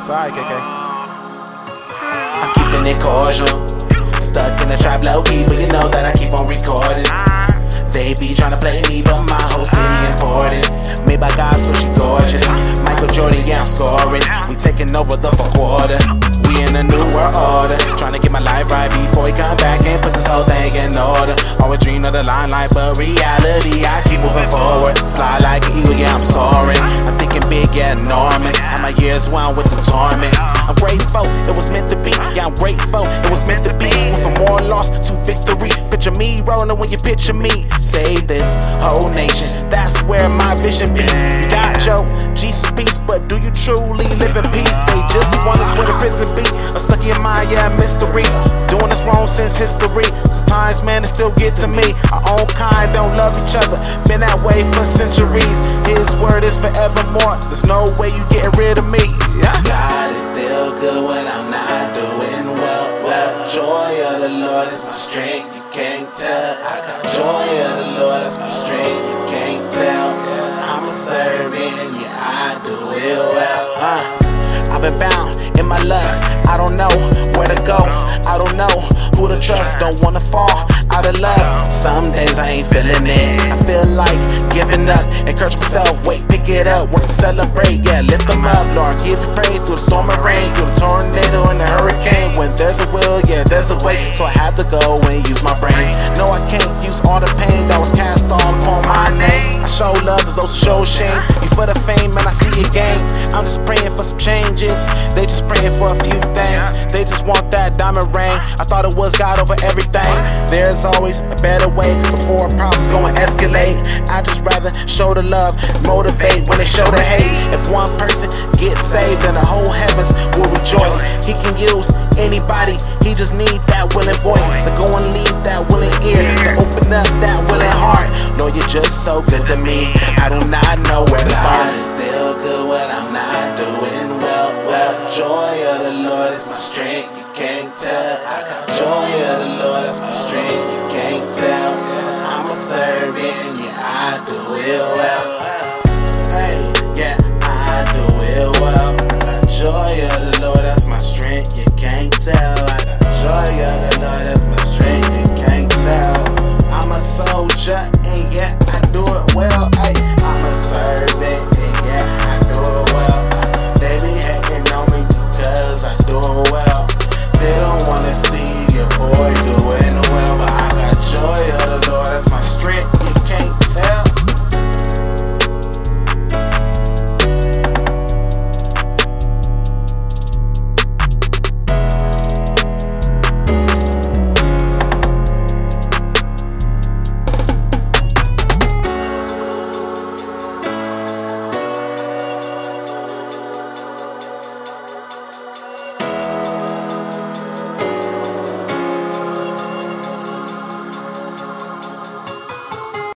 Sorry, KK. I'm keeping it cordial. Stuck in the trap low key, but you know that I keep on recording. They be tryna play me, but my whole city important. Made by God, so she gorgeous. Michael Jordan, yeah, I'm scoring. We taking over the fourth quarter. We in a new world order. Tryna get my life right before he come back and put this whole thing in order. Always dream of the limelight, but reality, I keep moving forward. Fly like an eagle, yeah, I'm soaring. I'm thinking big, yeah, enormous. And my years one with the torment. I'm grateful, it was meant to be. Yeah, I'm grateful, it was meant to be. From more loss to victory. Picture me rolling when you picture me. Save this whole nation, that's where my vision be. You got Joe, truly live in peace? They just want us where the prison be. A stuck in my yeah mystery. Doing this wrong since history. Sometimes, man, it still get to me. Our own kind don't love each other. Been that way for centuries. His word is forevermore. There's no way you getting rid of me. Yeah. God is still good when I'm not doing well. Well, joy of the Lord is my strength. You can't tell. I got joy of the Lord is my strength. I've been bound in my lust. I don't know where to go. I don't know who to trust. Don't wanna fall out of love. Some days I ain't feeling it. I feel like giving up. Encourage myself. Wait, pick it up. Work to celebrate. Yeah, lift them up. Lord, give you praise through the storm and rain, through the tornado and the hurricane. When there's a will, yeah, there's a way. So I have to go and use my brain. No, I can't use all the pain that was cast all upon my name. I show love to those who show shame. You for the fame, and I see a game. I'm just praying for some They just praying for a few things. They just want that diamond ring. I thought it was God over everything. There's always a better way before problems go and escalate. I just rather show the love, motivate when they show the hate. If one person gets saved, then the whole heavens will rejoice. He can use anybody, he just need that willing voice to go and lead that willing ear, to open up that willing heart. No, you're just so good to me. I do not know where to start. Is still good when I'm not joy of the Lord is my strength. You can't tell. I got joy of the Lord is my strength. You can't tell. I'm a servant and yeah, I do it well. Hey, yeah, I do it well. I got joy of the Lord, that's my strength. You can't tell.